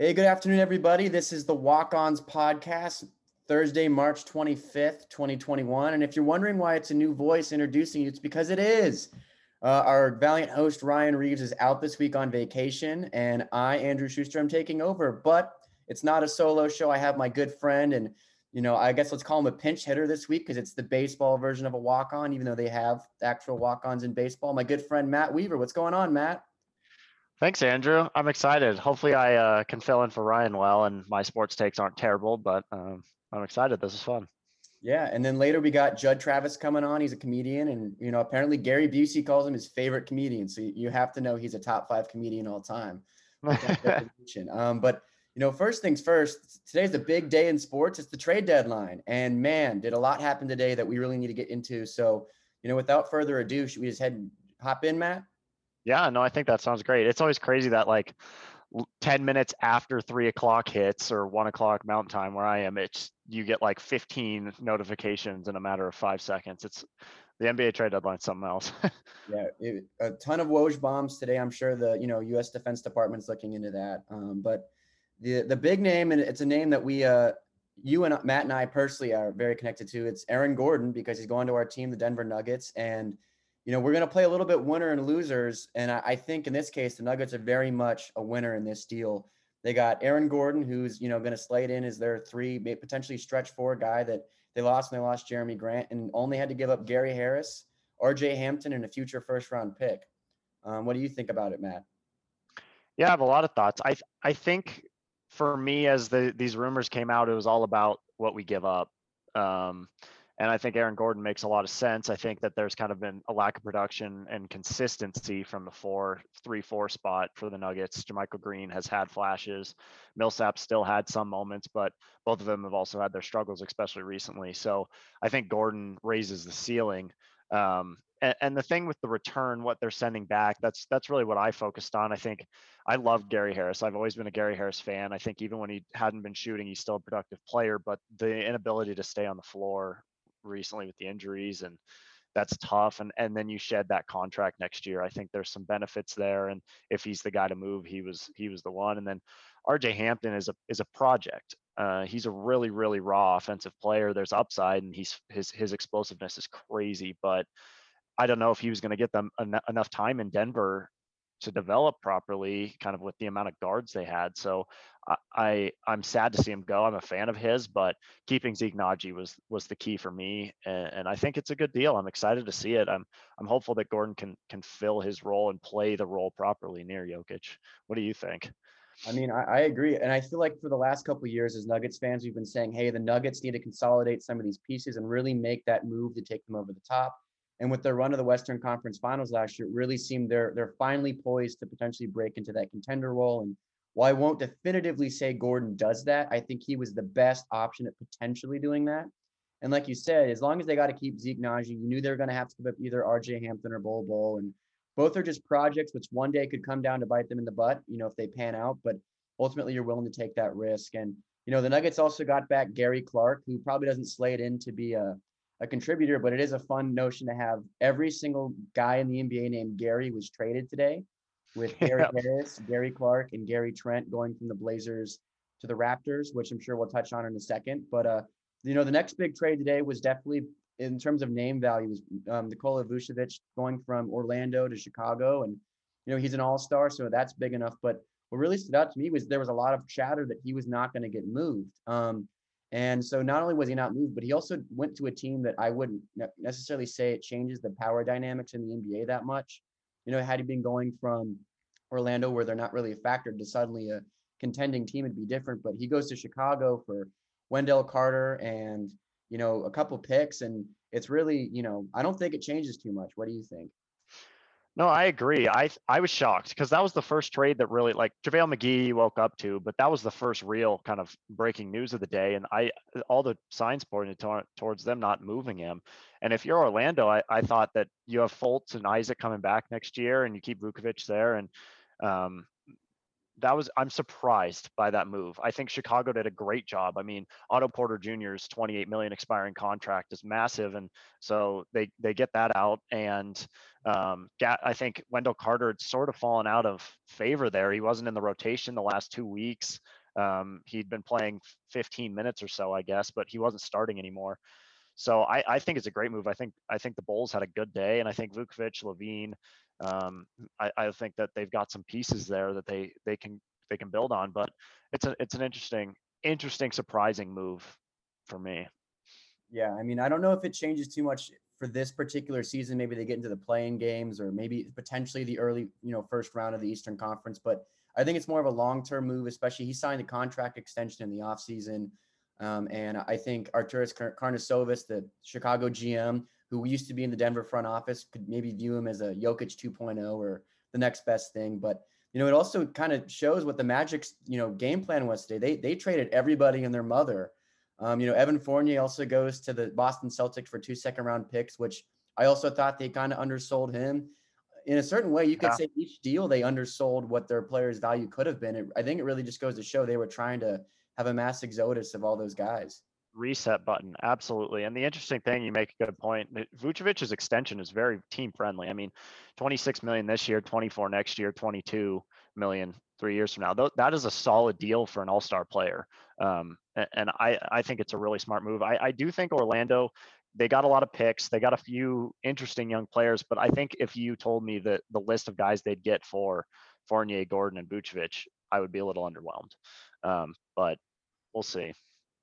Hey, good afternoon, everybody. This is the Walk Ons podcast, Thursday, March 25th, 2021. And if you're wondering why it's a new voice introducing you, it's because it is. Uh, our valiant host, Ryan Reeves, is out this week on vacation, and I, Andrew Schuster, am taking over. But it's not a solo show. I have my good friend, and, you know, I guess let's call him a pinch hitter this week because it's the baseball version of a walk on, even though they have actual walk ons in baseball. My good friend, Matt Weaver. What's going on, Matt? Thanks, Andrew. I'm excited. Hopefully, I uh, can fill in for Ryan well, and my sports takes aren't terrible, but um, I'm excited. This is fun. Yeah, and then later we got Jud Travis coming on. He's a comedian, and you know apparently Gary Busey calls him his favorite comedian. So you have to know he's a top five comedian all time. um, but you know, first things first. Today's a big day in sports. It's the trade deadline, and man, did a lot happen today that we really need to get into. So you know, without further ado, should we just head and hop in, Matt? Yeah, no, I think that sounds great. It's always crazy that like 10 minutes after three o'clock hits or one o'clock mountain time where I am, it's you get like 15 notifications in a matter of five seconds. It's the NBA trade deadline, something else. yeah, it, a ton of Woj bombs today. I'm sure the you know U.S. Defense Department's looking into that. Um, but the the big name, and it's a name that we uh, you and Matt and I personally are very connected to. It's Aaron Gordon because he's going to our team, the Denver Nuggets, and you know, we're going to play a little bit winner and losers. And I, I, think in this case, the Nuggets are very much a winner in this deal. They got Aaron Gordon, who's, you know, going to slide in as their three, potentially stretch four guy that they lost and they lost Jerami Grant and only had to give up Gary Harris, RJ Hampton, and a future first round pick. Um, what do you think about it, Matt? Yeah, I have a lot of thoughts. I I think for me, as the these rumors came out, it was all about what we give up. Um, and I think Aaron Gordon makes a lot of sense. I think that there's kind of been a lack of production and consistency from the four, three, four spot for the Nuggets. JaMychal Green has had flashes. Millsap still had some moments, but both of them have also had their struggles, especially recently. So I think Gordon raises the ceiling. Um, and, and, the thing with the return, what they're sending back, that's that's really what I focused on. I think I love Gary Harris. I've always been a Gary Harris fan. I think even when he hadn't been shooting, he's still a productive player. But the inability to stay on the floor recently with the injuries and that's tough and and then you shed that contract next year. I think there's some benefits there and if he's the guy to move he was he was the one and then rj hampton is a is a project. Uh, he's a really really raw offensive player. There's upside and he's his his explosiveness is crazy but i don't know if he was going to get them en- enough time in denver to develop properly, kind of with the amount of guards they had. So I, I am sad to see him go. I'm a fan of his, but keeping Zeke Nnaji was was the key for me, and, and I think it's a good deal. I'm excited to see it. I'm I'm hopeful that Gordon can can fill his role and play the role properly near Jokic. What do you think? I mean, I, I agree, and I feel like for the last couple years, as Nuggets fans, we've been saying, "Hey, the Nuggets need to consolidate some of these pieces and really make that move to take them over the top." And with their run of the Western Conference Finals last year, it really seemed they're they're finally poised to potentially break into that contender role. And while I won't definitively say Gordon does that, I think he was the best option at potentially doing that. And like you said, as long as they got to keep Zeke Nnaji, you knew they were going to have to give up either RJ Hampton or Bol Bol. And both are just projects which one day could come down to bite them in the butt, you know, if they pan out. But ultimately, you're willing to take that risk. And, you know, the Nuggets also got back Gary Clark, who probably doesn't slay it in to be a a contributor, but it is a fun notion to have every single guy in the NBA named Gary was traded today with Gary yep. Harris, Gary Clark, and Gary Trent going from the Blazers to the Raptors, which I'm sure we'll touch on in a second. But uh, you know, the next big trade today was definitely in terms of name values, um, Nikola Vucevic going from Orlando to Chicago, and you know he's an All-Star, so that's big enough. But what really stood out to me was there was a lot of chatter that he was not going to get moved. Um, and so not only was he not moved, but he also went to a team that I wouldn't necessarily say it changes the power dynamics in the NBA that much. You know, had he been going from Orlando where they're not really a factor to suddenly a contending team, it'd be different. But he goes to Chicago for Wendell Carter and, you know, a couple picks. And it's really, you know, I don't think it changes too much. What do you think? No, I agree. I I was shocked because that was the first trade that really like JaVale McGee woke up to, but that was the first real kind of breaking news of the day. And I all the signs pointed to, towards them not moving him. And if you're Orlando, I, I thought that you have Fultz and Isaac coming back next year and you keep Vucevic there and um, that was, I'm surprised by that move. I think Chicago did a great job. I mean, Otto Porter Jr.'s 28 million expiring contract is massive. And so they, they get that out. And um, I think Wendell Carter had sort of fallen out of favor there. He wasn't in the rotation the last two weeks. Um, he'd been playing 15 minutes or so, I guess, but he wasn't starting anymore. So I, I think it's a great move. I think I think the Bulls had a good day, and I think Vukovic, LaVine, um, I, I think that they've got some pieces there that they they can they can build on. But it's a it's an interesting interesting surprising move for me. Yeah, I mean, I don't know if it changes too much for this particular season. Maybe they get into the playing games or maybe potentially the early, you know, first round of the Eastern Conference. But I think it's more of a long-term move, especially he signed a contract extension in the offseason. Um, and I think Arturas Karnisovas, the Chicago GM, who used to be in the Denver front office, could maybe view him as a Jokic 2.0 or the next best thing. But you know, it also kind of shows what the Magic's you know game plan was today. They they traded everybody and their mother. Um, you know, Evan Fournier also goes to the Boston Celtics for two second round picks, which I also thought they kind of undersold him. In a certain way, you could yeah. say each deal they undersold what their players' value could have been. It, I think it really just goes to show they were trying to have a mass exodus of all those guys. Reset button, absolutely. And the interesting thing, you make a good point. Vucevic's extension is very team friendly. I mean, 26 million this year, 24 next year, 22 million three years from now. That is a solid deal for an all-star player. Um, and I, I think it's a really smart move. I, I do think Orlando, they got a lot of picks. They got a few interesting young players, but I think if you told me that the list of guys they'd get for Fournier, Gordon, and Vucevic, I would be a little underwhelmed. Um, but we'll see.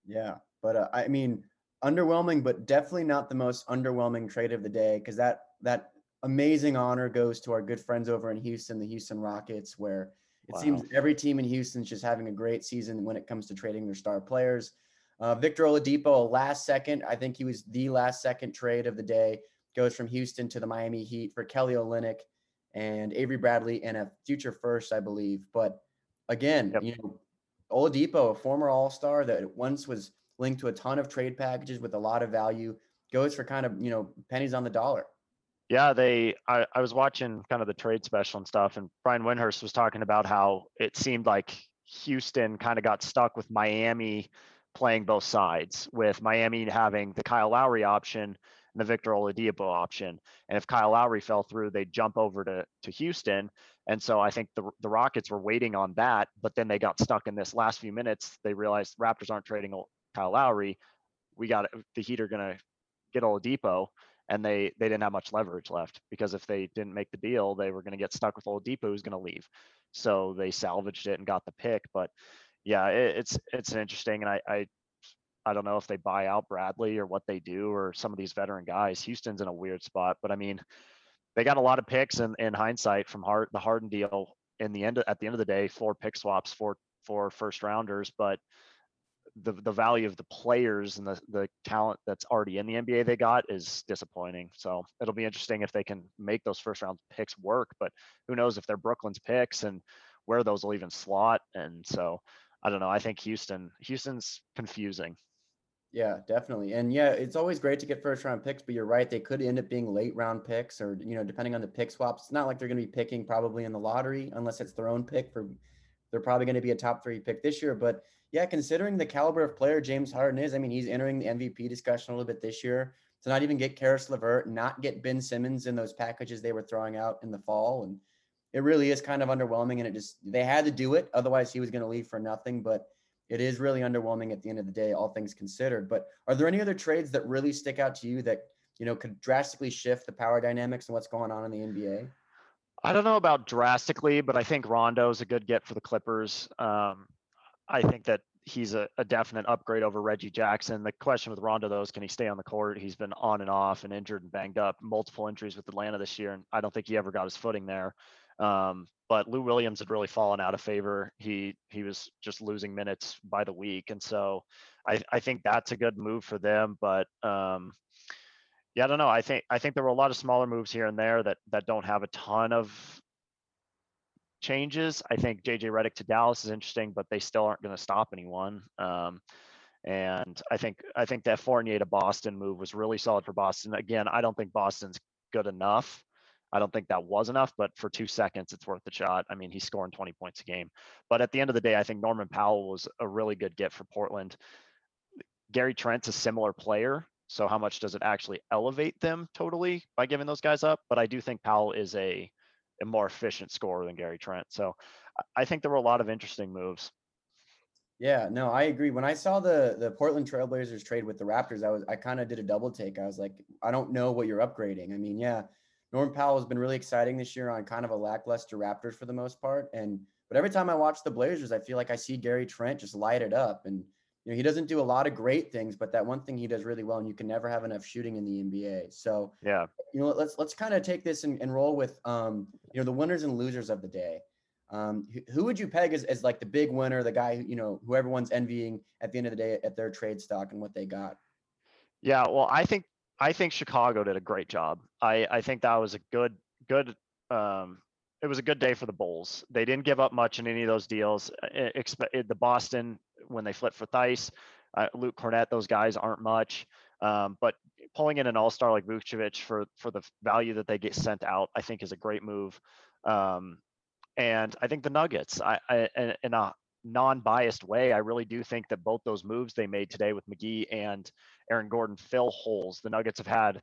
Yeah, but uh, I mean, underwhelming, but definitely not the most underwhelming trade of the day because that that amazing honor goes to our good friends over in Houston, the Houston Rockets, where it wow. seems every team in Houston's just having a great season when it comes to trading their star players. Uh, Victor Oladipo, last second, I think he was the last second trade of the day, goes from Houston to the Miami Heat for Kelly Olynyk and Avery Bradley and a future first, I believe. But again, yep. you know, Oladipo, a former All Star that once was linked to a ton of trade packages with a lot of value, goes for kind of you know pennies on the dollar. Yeah, they. I, I was watching kind of the trade special and stuff, and Brian Windhorst was talking about how it seemed like Houston kind of got stuck with Miami playing both sides, with Miami having the Kyle Lowry option and the Victor Oladipo option. And if Kyle Lowry fell through, they'd jump over to to Houston. And so I think the the Rockets were waiting on that, but then they got stuck in this last few minutes. They realized Raptors aren't trading Kyle Lowry. We got uh, the Heat are going to get Oladipo and they they didn't have much leverage left because if they didn't make the deal, they were going to get stuck with Oladipo who's going to leave. So they salvaged it and got the pick. But yeah, it, it's it's interesting, and I, I I don't know if they buy out Bradley or what they do or some of these veteran guys. Houston's in a weird spot, but I mean, they got a lot of picks in, in hindsight from Hart the Harden deal. In the end, at the end of the day, four pick swaps, four four first rounders, but the the value of the players and the the talent that's already in the NBA they got is disappointing. So it'll be interesting if they can make those first round picks work. But who knows if they're Brooklyn's picks and where those will even slot. And so I don't know. I think Houston Houston's confusing. Yeah, definitely. And yeah, it's always great to get first round picks, but you're right. They could end up being late round picks or, you know, depending on the pick swaps. It's not like they're going to be picking probably in the lottery unless it's their own pick for, they're probably going to be a top three pick this year. But yeah, considering the caliber of player James Harden is, I mean, he's entering the MVP discussion a little bit this year. To not even get Caris LeVert, not get Ben Simmons in those packages they were throwing out in the fall. And it really is kind of underwhelming. And it just, they had to do it. Otherwise, he was going to leave for nothing. But it is really underwhelming at the end of the day, all things considered. But are there any other trades that really stick out to you that, you know, could drastically shift the power dynamics and what's going on in the NBA? I don't know about drastically, but I think Rondo is a good get for the Clippers. Um, I think that he's a, a, definite upgrade over Reggie Jackson. The question with Rondo though is can he stay on the court? He's been on and off and injured and banged up, multiple injuries with Atlanta this year, and I don't think he ever got his footing there. Um, but Lou Williams had really fallen out of favor. He he was just losing minutes by the week, and so I, I think that's a good move for them. But um, yeah, I don't know. I think I think there were a lot of smaller moves here and there that that don't have a ton of changes. I think JJ Redick to Dallas is interesting, but they still aren't going to stop anyone. Um, and I think I think that Fournier to Boston move was really solid for Boston. Again, I don't think Boston's good enough I don't think that was enough, but for two seconds, it's worth the shot. I mean, he's scoring 20 points a game. But at the end of the day, I think Norman Powell was a really good get for Portland. Gary Trent's a similar player. So how much does it actually elevate them totally by giving those guys up? But I do think Powell is a, a more efficient scorer than Gary Trent. So I- think there were a lot of interesting moves. Yeah, no, I agree. When I saw the the Portland Trailblazers trade with the Raptors, I was I kind of did a double take. I was like, I don't know what you're upgrading. I mean, yeah, Norm Powell has been really exciting this year on kind of a lackluster Raptors for the most part. And but every time I watch the Blazers, I feel like I see Gary Trent just light it up. And you know, he doesn't do a lot of great things, but that one thing he does really well, and you can never have enough shooting in the NBA. So Yeah. you know, let's let's kind of take this and, and roll with um, you know, the winners and losers of the day. Um, who, who would you peg as, as like the big winner, the guy who, you know, who everyone's envying at the end of the day at their trade stock and what they got? Yeah, well, I think I think Chicago did a great job. I I think that was a good good um it was a good day for the Bulls. They didn't give up much in any of those deals. Uh, Expect the Boston when they flipped for Theis, uh, Luke Kornet, those guys aren't much. Um, but pulling in an all-star like Vucevic for for the value that they get sent out, I think is a great move. Um, and I think the Nuggets, I, I in- in a non-biased way, I really do think that both those moves they made today with McGee and Aaron Gordon fill holes. The Nuggets have had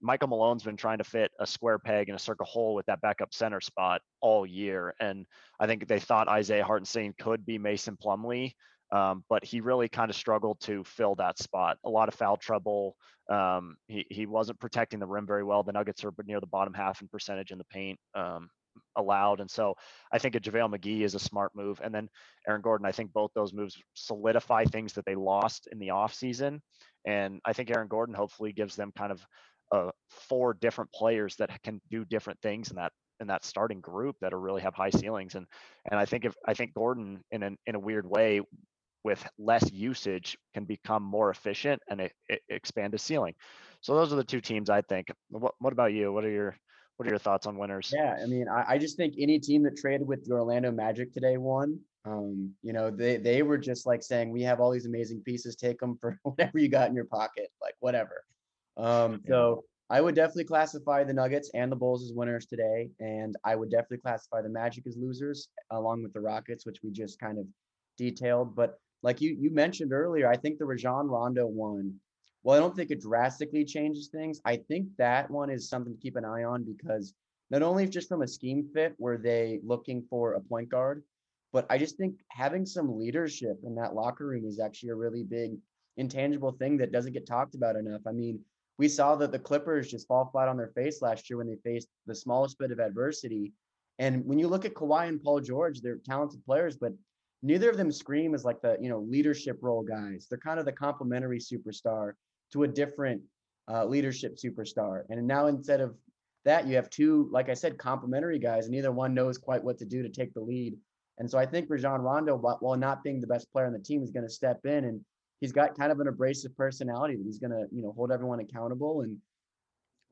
Michael Malone's been trying to fit a square peg in a circle hole with that backup center spot all year, and I think they thought Isaiah Hartenstein could be Mason Plumlee, um, but he really kind of struggled to fill that spot. A lot of foul trouble. Um, he he wasn't protecting the rim very well. The Nuggets are near the bottom half in percentage in the paint. Um, allowed and so i think a javale mcgee is a smart move and then aaron gordon i think both those moves solidify things that they lost in the offseason and i think aaron gordon hopefully gives them kind of uh, four different players that can do different things in that in that starting group that are really have high ceilings and and I think if I think Gordon in an in a weird way with less usage can become more efficient and it, it expand his ceiling. So those are the two teams I think. What what about you? What are your what are your thoughts on winners? Yeah, I mean, I, I just think any team that traded with the Orlando Magic today won. Um, you know, they they were just like saying, we have all these amazing pieces, take them for whatever you got in your pocket, like whatever. Um, Yeah. so I would definitely classify the Nuggets and the Bulls as winners today, and I would definitely classify the Magic as losers, along with the Rockets, which we just kind of detailed. But like you you mentioned earlier, I think the Rajon Rondo one. Well, I don't think it drastically changes things. I think that one is something to keep an eye on because not only just from a scheme fit, were they looking for a point guard, but I just think having some leadership in that locker room is actually a really big intangible thing that doesn't get talked about enough. I mean, we saw that the Clippers just fall flat on their face last year when they faced the smallest bit of adversity. And when you look at Kawhi and Paul George, they're talented players, but neither of them scream as like the you know leadership role guys. They're kind of the complementary superstar to a different uh, leadership superstar. And now instead of that, you have two, like I said, complementary guys, and neither one knows quite what to do to take the lead. And so I think Rajon Rondo, while not being the best player on the team, is going to step in and he's got kind of an abrasive personality that he's going to, you know, hold everyone accountable. And,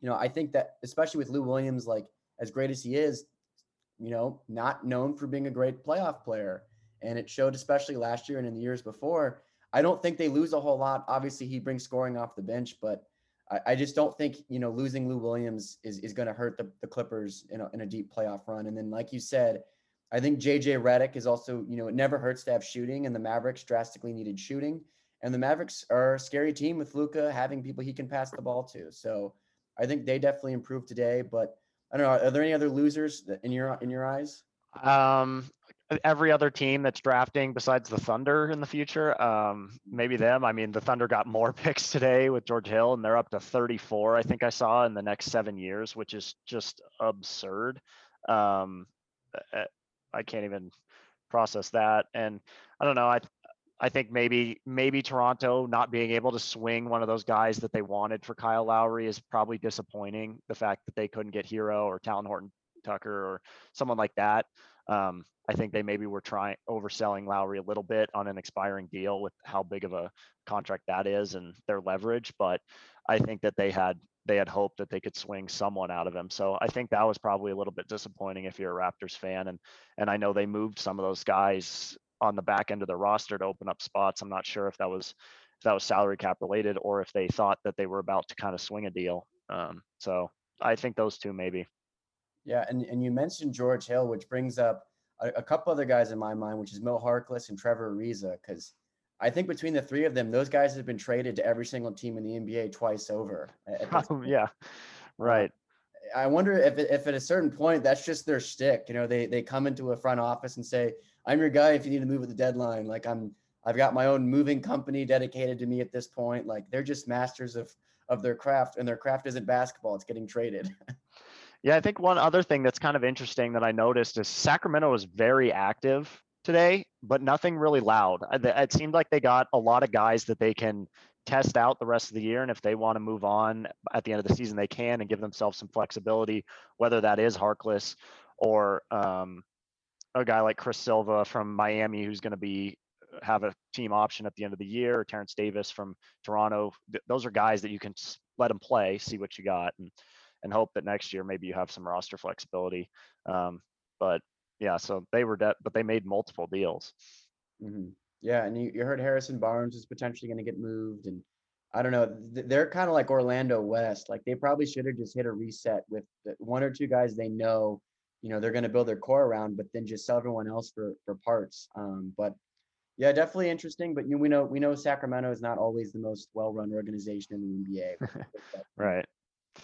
you know, I think that especially with Lou Williams, like as great as he is, you know, not known for being a great playoff player. And it showed especially last year and in the years before. I don't think they lose a whole lot. Obviously, he brings scoring off the bench, but I, I just don't think, you know, losing Lou Williams is, is going to hurt the, the Clippers in a, in a deep playoff run. And then, like you said, I think JJ Redick is also, you know, it never hurts to have shooting, and the Mavericks drastically needed shooting. And the Mavericks are a scary team with Luka having people he can pass the ball to. So I think they definitely improved today. But I don't know. Are there any other losers in your in your eyes? Um, every other team that's drafting besides the Thunder in the future, um, maybe them. I mean, the Thunder got more picks today with George Hill, and they're up to 34. I think I saw in the next seven years, which is just absurd. Um, I can't even process that, and I don't know. I I think maybe maybe Toronto not being able to swing one of those guys that they wanted for Kyle Lowry is probably disappointing. The fact that they couldn't get Herro or Talen Horton Tucker or someone like that. Um, I think they maybe were trying overselling Lowry a little bit on an expiring deal with how big of a contract that is and their leverage. But I think that they had they had hoped that they could swing someone out of him. So I think that was probably a little bit disappointing if you're a Raptors fan. And and I know they moved some of those guys on the back end of the roster to open up spots. I'm not sure if that was if that was salary cap related or if they thought that they were about to kind of swing a deal. Um, so I think those two maybe. Yeah, and, and you mentioned George Hill, which brings up a, a couple other guys in my mind, which is Mo Harkless and Trevor Ariza, because I think between the three of them, those guys have been traded to every single team in the NBA twice over. Yeah, right. I wonder if, if at a certain point that's just their shtick. You know, they they come into a front office and say, "I'm your guy if you need to move at the deadline." Like I'm, I've got my own moving company dedicated to me at this point. Like they're just masters of of their craft, and their craft isn't basketball; it's getting traded. Yeah, I think one other thing that's kind of interesting that I noticed is Sacramento was very active today, but nothing really loud. It seemed like they got a lot of guys that they can test out the rest of the year. And if they want to move on at the end of the season, they can and give themselves some flexibility, whether that is Harkless or um, a guy like Chris Silva from Miami, who's going to be have a team option at the end of the year, or Terence Davis from Toronto. Th- Those are guys that you can let them play, see what you got, and and hope that next year maybe you have some roster flexibility. Um, but yeah, so they were debt, but they made multiple deals. Mhm. Yeah, and you, you heard Harrison Barnes is potentially going to get moved, and I don't know. They're kind of like Orlando West. Like they probably should have just hit a reset with the one or two guys they know. You know they're going to build their core around, but then just sell everyone else for for parts. Um, but yeah, definitely interesting. But you we know we know Sacramento is not always the most well-run organization in the NBA. Right.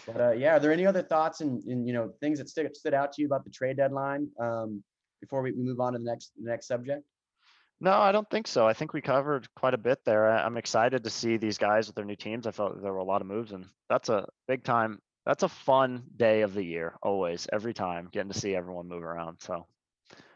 But uh, yeah, are there any other thoughts and, and you know things that stood stood out to you about the trade deadline um, before we, we move on to the next the next subject? No, I don't think so. I think we covered quite a bit there. I'm excited to see these guys with their new teams. I felt there were a lot of moves, and that's a big time. That's a fun day of the year, always, every time, getting to see everyone move around. So,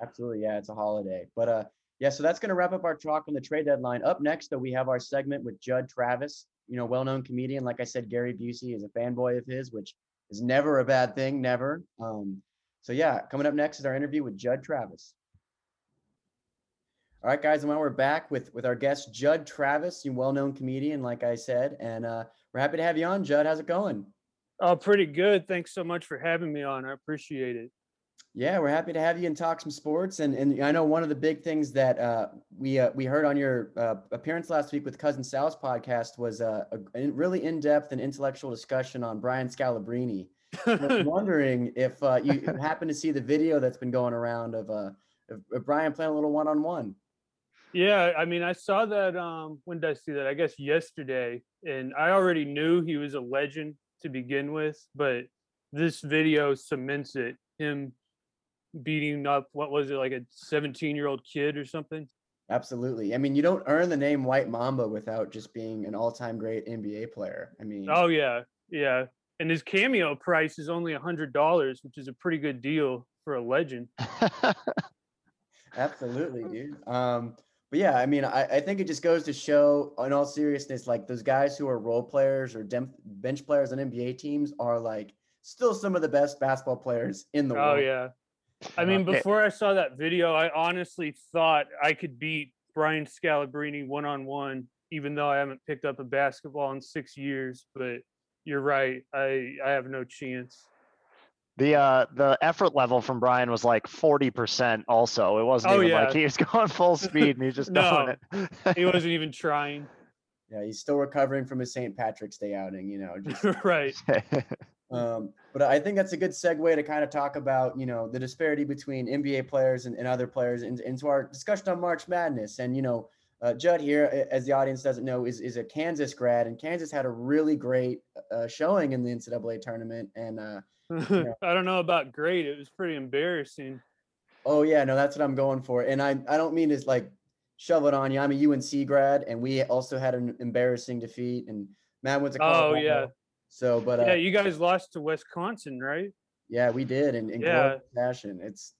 Absolutely, yeah, it's a holiday. But uh, yeah, so that's going to wrap up our talk on the trade deadline. Up next, though, we have our segment with Jud Travis, you know, well-known comedian. Like I said, Gary Busey is a fanboy of his, which is never a bad thing, never. Um, so yeah, coming up next is our interview with Jud Travis. All right, guys, and now we're back with with our guest Jud Travis, you well-known comedian, like I said, and uh, we're happy to have you on, Jud. How's it going? Oh, pretty good. Thanks so much for having me on. I appreciate it. Yeah, we're happy to have you and talk some sports. And and I know one of the big things that uh, we uh, we heard on your uh, appearance last week with Cousin Sal's podcast was uh, a, a really in depth and intellectual discussion on Brian Scalabrine. I was wondering if uh, you happen to see the video that's been going around of uh of, of Brian playing a little one on one. yeah, I mean, I saw that. Um, when did I see that? I guess yesterday, and I already knew he was a legend to begin with, but this video cements it. Him beating up what was it like a 17 year old kid or something? Absolutely. I mean, you don't earn the name White Mamba without just being an all time great NBA player. I mean, Oh yeah, yeah. And his cameo price is only a hundred dollars, which is a pretty good deal for a legend. Absolutely, dude. Um, but yeah, I mean, I, I think it just goes to show, in all seriousness, like those guys who are role players or dem- bench players on NBA teams are like still some of the best basketball players in the Oh world. Oh yeah. I mean, Okay. before I saw that video, I honestly thought I could beat Brian Scalabrine one on one, even though I haven't picked up a basketball in six years. But you're right, I I have no chance. the uh, the effort level from Brian was like 40% also. It wasn't Oh, even yeah. like he was going full speed and he's just doing it. He wasn't even trying. Yeah, he's still recovering from his St. Patrick's Day outing, you know. Just, right. Um, but I think that's a good segue to kind of talk about, you know, the disparity between NBA players and, and other players in, into our discussion on March Madness. And, you know, uh, Jud here, as the audience doesn't know, is, is a Kansas grad, and Kansas had a really great uh, showing in the NCAA tournament. And, uh, I don't know about great. It was pretty embarrassing. Oh yeah, no, that's what I'm going for. And I I don't mean to like shove it on you. I'm a UNC grad, and we also had an embarrassing defeat. And Matt went to college. Oh, yeah. So, but uh, yeah, you guys lost to Wisconsin, right? Yeah, we did in, in Yeah. fashion. It's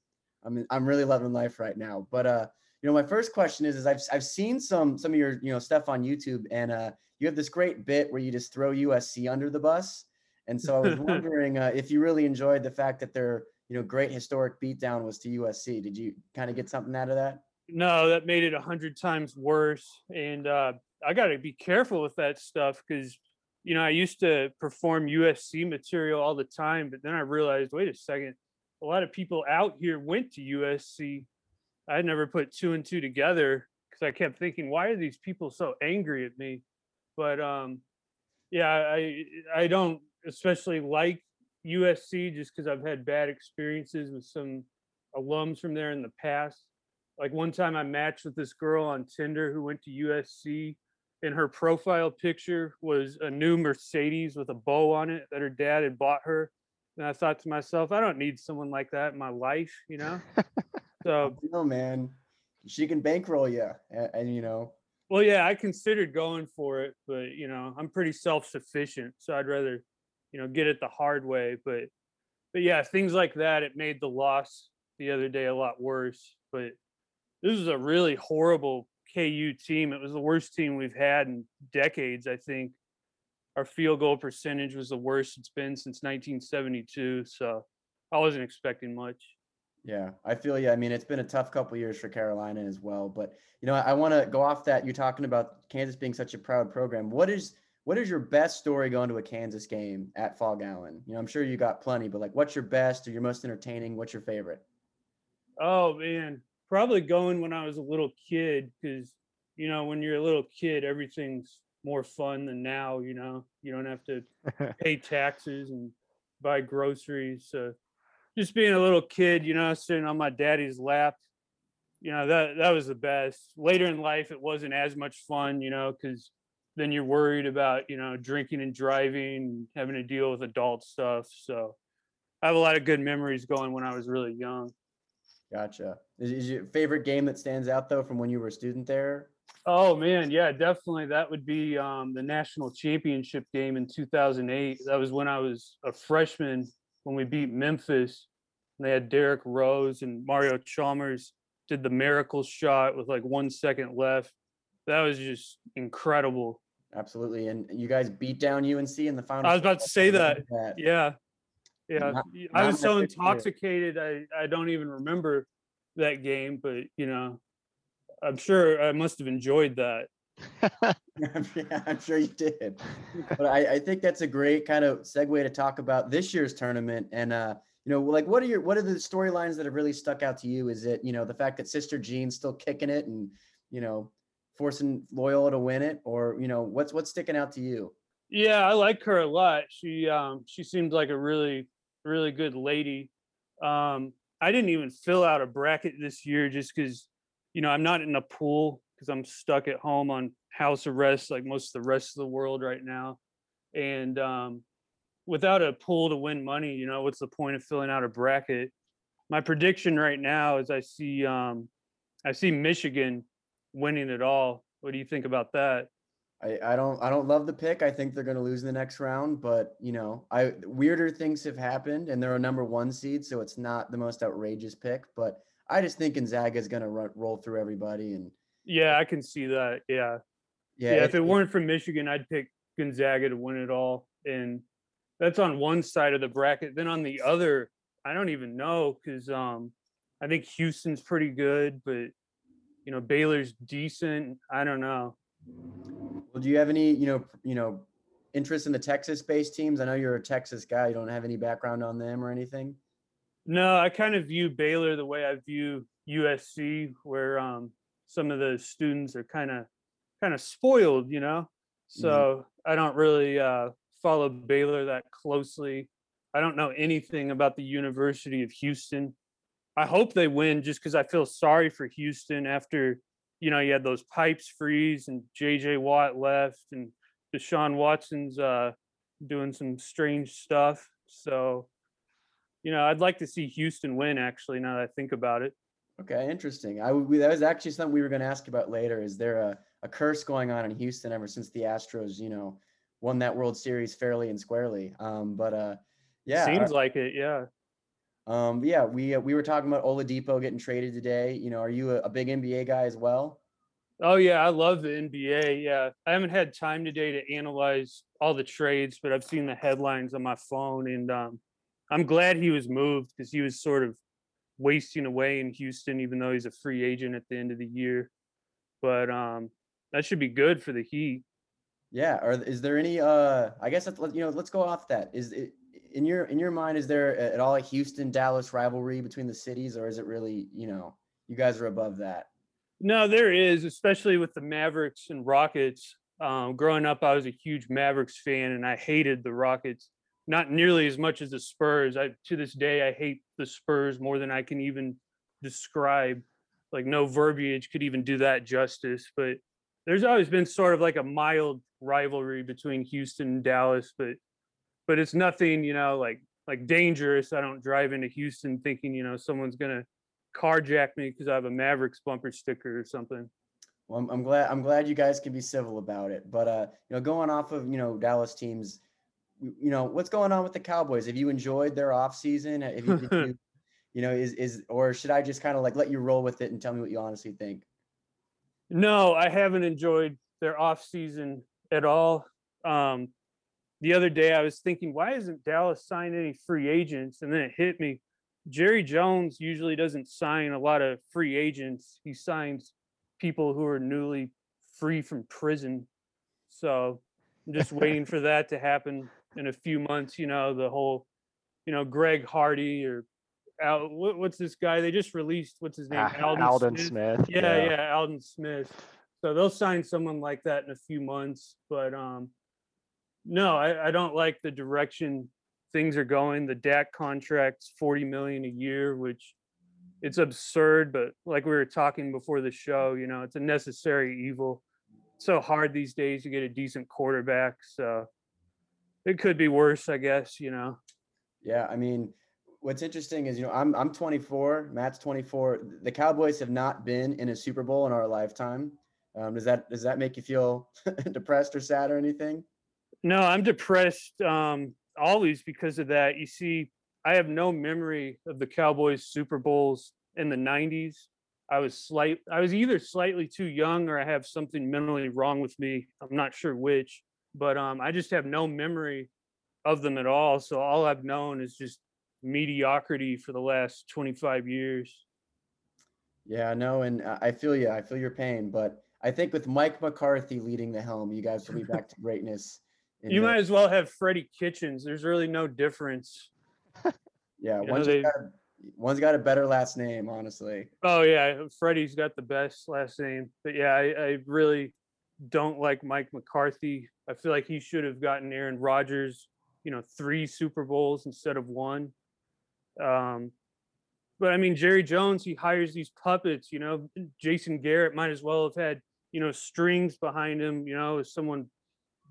I mean I'm really loving life right now. But uh, you know, my first question is is I've I've seen some some of your you know stuff on YouTube, and uh, you have this great bit where you just throw USC under the bus. And so I was wondering uh, if you really enjoyed the fact that their you know great historic beatdown was to USC. Did you kind of get something out of that? No, that made it a hundred times worse. And uh, I got to be careful with that stuff because, you know, I used to perform USC material all the time, but then I realized, wait a second, a lot of people out here went to USC. I never put two and two together because I kept thinking, why are these people so angry at me? But um, yeah, I I don't especially like USC just because I've had bad experiences with some alums from there in the past. Like one time I matched with this girl on Tinder who went to USC and her profile picture was a new Mercedes with a bow on it that her dad had bought her. And I thought to myself, I don't need someone like that in my life, you know? so, No, man, she can bankroll you, and, and you know, well, yeah, I considered going for it, but you know, I'm pretty self-sufficient, so I'd rather, you know, get it the hard way. But, but yeah, things like that, it made the loss the other day a lot worse. But this is a really horrible KU team. It was the worst team we've had in decades, I think. Our field goal percentage was the worst it's been since 1972. So I wasn't expecting much. Yeah, I feel you. I mean, it's been a tough couple years for Carolina as well. But you know, I, want to go off that. You're talking about Kansas being such a proud program. What is what is your best story going to a Kansas game at Phog Allen? You know, I'm sure you got plenty, but like, what's your best or your most entertaining? What's your favorite? Oh man, probably going when I was a little kid because you know when you're a little kid, everything's more fun than now. You know, you don't have to pay taxes and buy groceries. So just being a little kid, you know, sitting on my daddy's lap, you know, that that was the best. Later in life, it wasn't as much fun, you know, because then you're worried about, you know, drinking and driving, having to deal with adult stuff. So I have a lot of good memories going when I was really young. Gotcha. Is, is your favorite game that stands out though from when you were a student there? Oh man, yeah, definitely. That would be um, the national championship game in 2008. That was when I was a freshman when we beat Memphis. And They had Derrick Rose and Mario Chalmers did the miracle shot with like one second left. That was just incredible. Absolutely. And you guys beat down UNC in the final. I was about to say that. that. Yeah. Yeah. Not- y- I not was so intoxicated I, I don't even remember that game, but you know, I'm sure I must have enjoyed that. yeah, I'm sure you did. But I, I think that's a great kind of segue to talk about this year's tournament. And uh, you know, like what are your what are the storylines that have really stuck out to you? Is it, you know, the fact that Sister Jean's still kicking it and, you know, forcing Loyola to win it? Or, you know, what's what's sticking out to you? Yeah, I like her a lot. She um she seems like a really really good lady. Um I didn't even fill out a bracket this year just cuz you know, I'm not in a pool cuz I'm stuck at home on house arrest like most of the rest of the world right now. And um without a pool to win money, you know, what's the point of filling out a bracket? My prediction right now is I see um I see Michigan winning it all. What do you think about that? I, I don't I don't love the pick. I think they're going to lose in the next round, but you know, I weirder things have happened, and they're a number one seed, so it's not the most outrageous pick. But I just think Gonzaga is going to roll through everybody, and Yeah, I can see that. Yeah. yeah, Yeah, if it weren't for Michigan, I'd pick Gonzaga to win it all. And that's on one side of the bracket. Then on the other, I don't even know because um I think Houston's pretty good, but you know, Baylor's decent. I don't know. Well, do you have any, you know, you know, interest in the Texas-based teams? I know you're a Texas guy. You don't have any background on them or anything. No, I kind of view Baylor the way I view USC, where um some of the students are kind of kind of spoiled, you know. So I don't really uh, follow Baylor that closely. I don't know anything about the University of Houston. I hope they win just because I feel sorry for Houston after, you know, you had those pipes freeze and JJ Watt left and Deshaun Watson's uh, doing some strange stuff. So, you know, I'd like to see Houston win actually, now that I think about it. Okay, interesting. I we, that was actually something we were going to ask about later. Is there a, a curse going on in Houston ever since the Astros, you know, won that World Series fairly and squarely? Um, but uh, yeah, Seems like it, yeah. Um, yeah, we uh, we were talking about Oladipo getting traded today. You know, are you a, a big NBA guy as well? Oh yeah, I love the NBA. Yeah, I haven't had time today to analyze all the trades, but I've seen the headlines on my phone, and um, I'm glad he was moved because he was sort of wasting away in Houston, even though he's a free agent at the end of the year. But um, that should be good for the Heat. Yeah. Or is there any? Uh, I guess you know. Let's go off that. Is it in your in your mind? Is there at all a Houston Dallas rivalry between the cities, or is it really you know you guys are above that? No, there is, especially with the Mavericks and Rockets. Um, growing up, I was a huge Mavericks fan, and I hated the Rockets. not nearly as much as the Spurs. I to this day I hate the Spurs more than I can even describe. Like no verbiage could even do that justice. But there's always been sort of like a mild rivalry between Houston and Dallas, but but it's nothing, you know, like like dangerous. I don't drive into Houston thinking, you know, someone's gonna carjack me because I have a Mavericks bumper sticker or something. Well, I'm, I'm glad I'm glad you guys can be civil about it. But uh, you know, going off of you know Dallas teams, you know what's going on with the Cowboys? Have you enjoyed their off season? Have you, you, you know, is is or should I just kind of like let you roll with it and tell me what you honestly think? No, I haven't enjoyed their off season at all. Um, the other day I was thinking, why isn't Dallas signing any free agents? And then it hit me. Jerry Jones usually doesn't sign a lot of free agents. He signs people who are newly free from prison. So I'm just waiting for that to happen in a few months. You know, the whole, you know, Greg Hardy or Al, what, what's this guy? They just released what's his name? Ah, Aldon Smith. Yeah, yeah, Aldon Smith. So they'll sign someone like that in a few months. But um no, I, I don't like the direction things are going. The Dak contract's 40 million a year, which it's absurd, but like we were talking before the show, you know, it's a necessary evil. It's so hard these days to get a decent quarterback. So it could be worse, I guess, you know. Yeah, I mean, what's interesting is you know I'm I'm 24, Matt's 24. The Cowboys have not been in a Super Bowl in our lifetime. Um, does that does that make you feel depressed or sad or anything? No, I'm depressed um, always because of that. You see, I have no memory of the Cowboys Super Bowls in the 90s. I was slight I was either slightly too young or I have something mentally wrong with me. I'm not sure which, but um, I just have no memory of them at all. So all I've known is just mediocrity for the last 25 years. Yeah, no, and I I feel you. I feel your pain, but I think with Mike McCarthy leading the helm, you guys will be back to greatness. You the- might as well have Freddie Kitchens. There's really no difference. yeah, you know, one's they- got a, one's got a better last name, honestly. Oh yeah, Freddie's got the best last name. But yeah, I, I really don't like Mike McCarthy. I feel like he should have gotten Aaron Rodgers, you know, three Super Bowls instead of one. Um, but I mean, Jerry Jones, he hires these puppets. You know, Jason Garrett might as well have had you know strings behind him. You know, as someone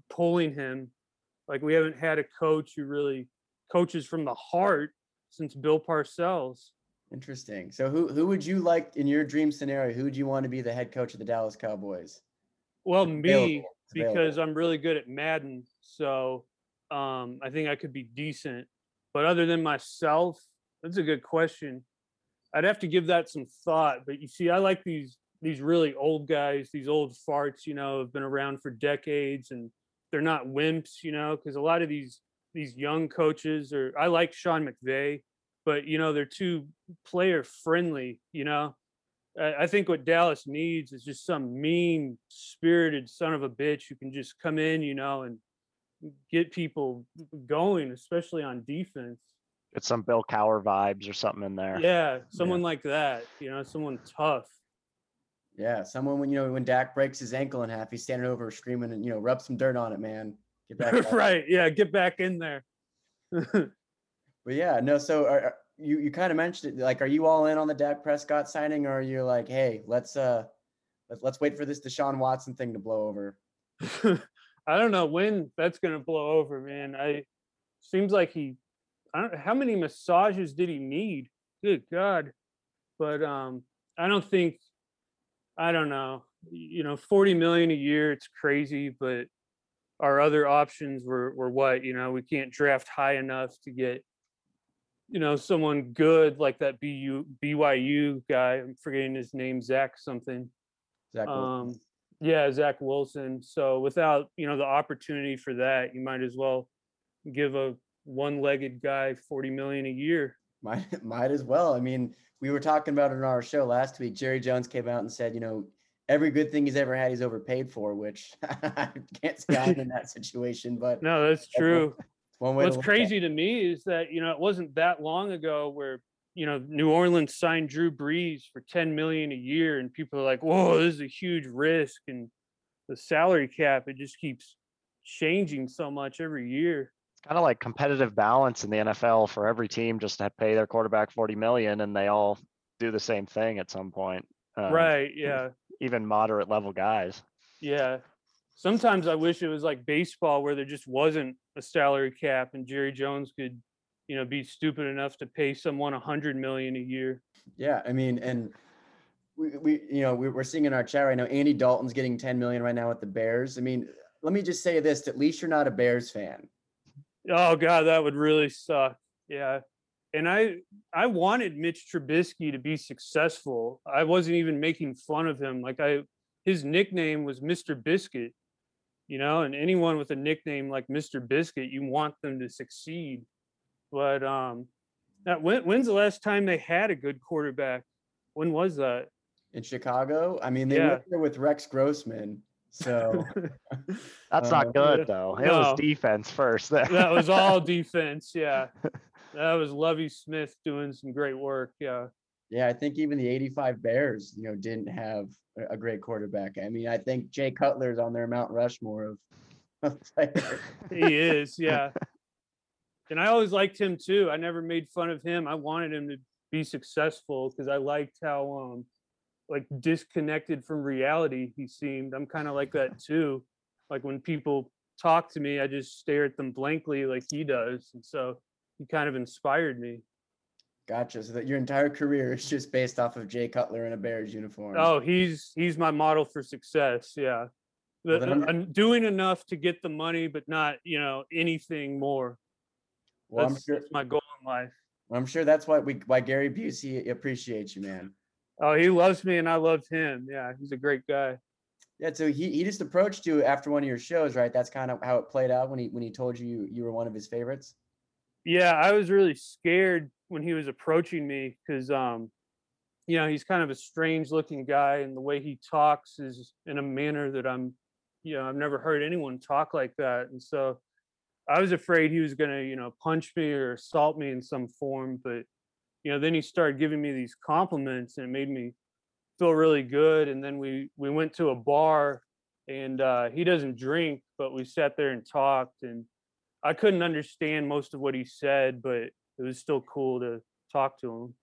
pulling him. Like we haven't had a coach who really coaches from the heart since Bill Parcells. Interesting. So who who would you like in your dream scenario? Who would you want to be the head coach of the Dallas Cowboys? Well, me, available. It's available. because I'm really good at Madden, so um, I think I could be decent. But other than myself, that's a good question. I'd have to give that some thought. But you see, I like these these really old guys, these old farts, you know, have been around for decades, and they're not wimps, you know, because a lot of these these young coaches are. I like Sean McVay, but you know, they're too player friendly, you know. I I think what Dallas needs is just some mean spirited son of a bitch who can just come in, you know, and get people going, especially on defense. Get some Bill Cowher vibes or something in there. Yeah, someone like that, you know, someone tough. Yeah, someone when you know when Dak breaks his ankle in half, he's standing over screaming and you know rub some dirt on it, man. Get back. right. Yeah, get back in there. But yeah, no. So are, are- you you kind of mentioned it. Like, are you all in on the Dak Prescott signing, or are you like, hey, let's uh, let's let's wait for this Deshaun Watson thing to blow over? I don't know when that's gonna blow over, man. I seems like he I don't how many massages did he need? Good God. But um I don't think I don't know. You know, 40 million a year, it's crazy, but our other options were were what, you know, we can't draft high enough to get you know, someone good like that BU BYU guy. I'm forgetting his name, Zach something. Zach Wilson. Um, yeah, Zach Wilson. So without you know the opportunity for that, you might as well give a one-legged guy forty million a year. Might might as well. I mean, we were talking about it on our show last week. Jerry Jones came out and said, you know, every good thing he's ever had, he's overpaid for, which I can't say I'm in that situation, but No, that's one- true. one way to What's at crazy to me is that you know it wasn't that long ago where you know New Orleans signed Drew Brees for ten million a year, and people are like, "Whoa, this is a huge risk," and the salary cap it just keeps changing so much every year. Kind of like competitive balance in the NFL for every team just to pay their quarterback 40 million and they all do the same thing at some point. um, Right. Yeah. Even moderate level guys. Yeah. Sometimes I wish it was like baseball where there just wasn't a salary cap and Jerry Jones could, you know, be stupid enough to pay someone a hundred million a year. Yeah, I mean, and we, we you know, we, we're seeing in our chat right now, Andy Dalton's getting 10 million right now with the Bears. I mean, let me just say this, at least you're not a Bears fan. Oh God, that would really suck. Yeah. And I I wanted Mitch Trubisky to be successful. I wasn't even making fun of him. Like I his nickname was Mr. Biscuit. You know, and anyone with a nickname like Mr. Biscuit, you want them to succeed. But um that when, when's the last time they had a good quarterback? When was that? In Chicago, I mean, they Yeah. went there with Rex Grossman. So That's Uh, not good though. It was defense first. that was all defense, yeah. That was Lovie Smith doing some great work. Yeah. yeah, I think even the 85 Bears, you know, didn't have a- a great quarterback. I mean, I think Jay Cutler's on their Mount Rushmore of, of. He is, yeah. And I always liked him too. I never made fun of him. I wanted him to be successful because I liked how um like disconnected from reality he seemed. I'm kind of like that too. Like when people talk to me, I just stare at them blankly like he does. And so he kind of inspired me. Gotcha. So that your entire career is just based off of Jay Cutler in a Bears uniform. Oh, he's he's my model for success. Yeah. The- I'm- doing enough to get the money, but not, you know, anything more. well, I'm sure. that's my goal in life. I'm sure that's why we why Gary Busey appreciates you, man. Oh, he loves me and I loved him. Yeah, he's a great guy. Yeah, so he, he just approached you after one of your shows, right? That's kind of how it played out when he when he told you you, you were one of his favorites. Yeah, I was really scared when he was approaching me because um you know, he's kind of a strange looking guy and the way he talks is in a manner that I'm you know, I've never heard anyone talk like that. And so I was afraid he was going to, you know, punch me or assault me in some form, but you know, then he started giving me these compliments and it made me feel really good and then we we went to a bar and uh he doesn't drink, but we sat there and talked and I couldn't understand most of what he said, but it was still cool to talk to him.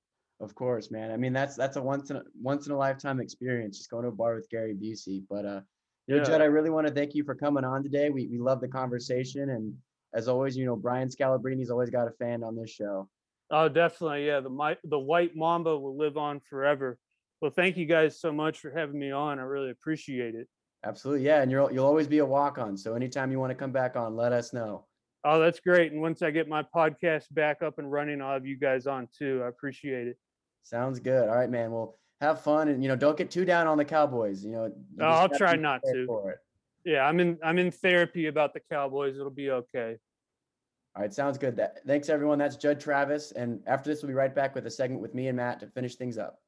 Of course, man. I mean, that's that's a once in a once in a lifetime experience, just going to a bar with Gary Busey. But uh, you know, Yeah. Jud, I really want to thank you for coming on today. We we love the conversation, and as always, you know, Brian Scalabrine's always got a fan on this show. Oh, definitely. Yeah, the the white mamba will live on forever. Well, thank you guys so much for having me on. I really appreciate it. Absolutely, yeah. And you'll you'll always be a walk on. So anytime you want to come back on, let us know. Oh, that's great. And once I get my podcast back up and running, I'll have you guys on too. I appreciate it. Sounds good. All right, man. Well, have fun, and you know, don't get too down on the Cowboys. You know, you Oh, I'll try not to. Yeah, I'm in I'm in therapy about the Cowboys. It'll be okay. All right, sounds good. That, thanks, everyone. That's Jud Travis. And after this, we'll be right back with a segment with me and Matt to finish things up.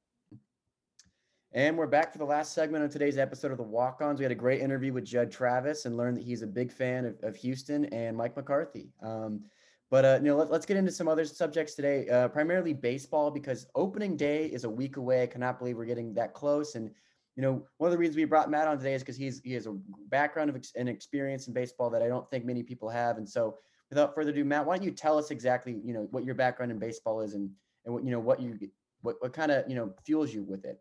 And we're back for the last segment of today's episode of the Walk Ons. We had a great interview with Jud Travis and learned that he's a big fan of, of Houston and Mike McCarthy. Um, but uh, you know, let, us get into some other subjects today, uh, primarily baseball, because opening day is a week away. I cannot believe we're getting that close. And you know, one of the reasons we brought Matt on today is because he's he has a background of ex- and experience in baseball that I don't think many people have. And so, without further ado, Matt, why don't you tell us exactly, you know, what your background in baseball is and and what you know what you what what kind of you know fuels you with it.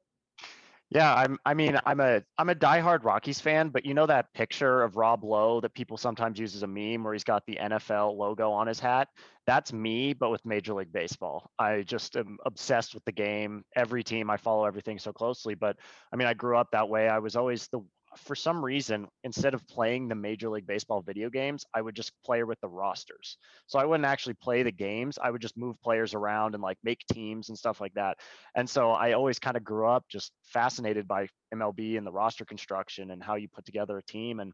Yeah, I'm. I mean, I'm a I'm a diehard Rockies fan, but you know that picture of Rob Lowe that people sometimes use as a meme, where he's got the NFL logo on his hat. That's me, but with Major League Baseball. I just am obsessed with the game. Every team, I follow everything so closely. But I mean, I grew up that way. I was always the for some reason, instead of playing the Major League Baseball video games, I would just play with the rosters. So I wouldn't actually play the games. I would just move players around and like make teams and stuff like that. And so I always kind of grew up just fascinated by MLB and the roster construction and how you put together a team. And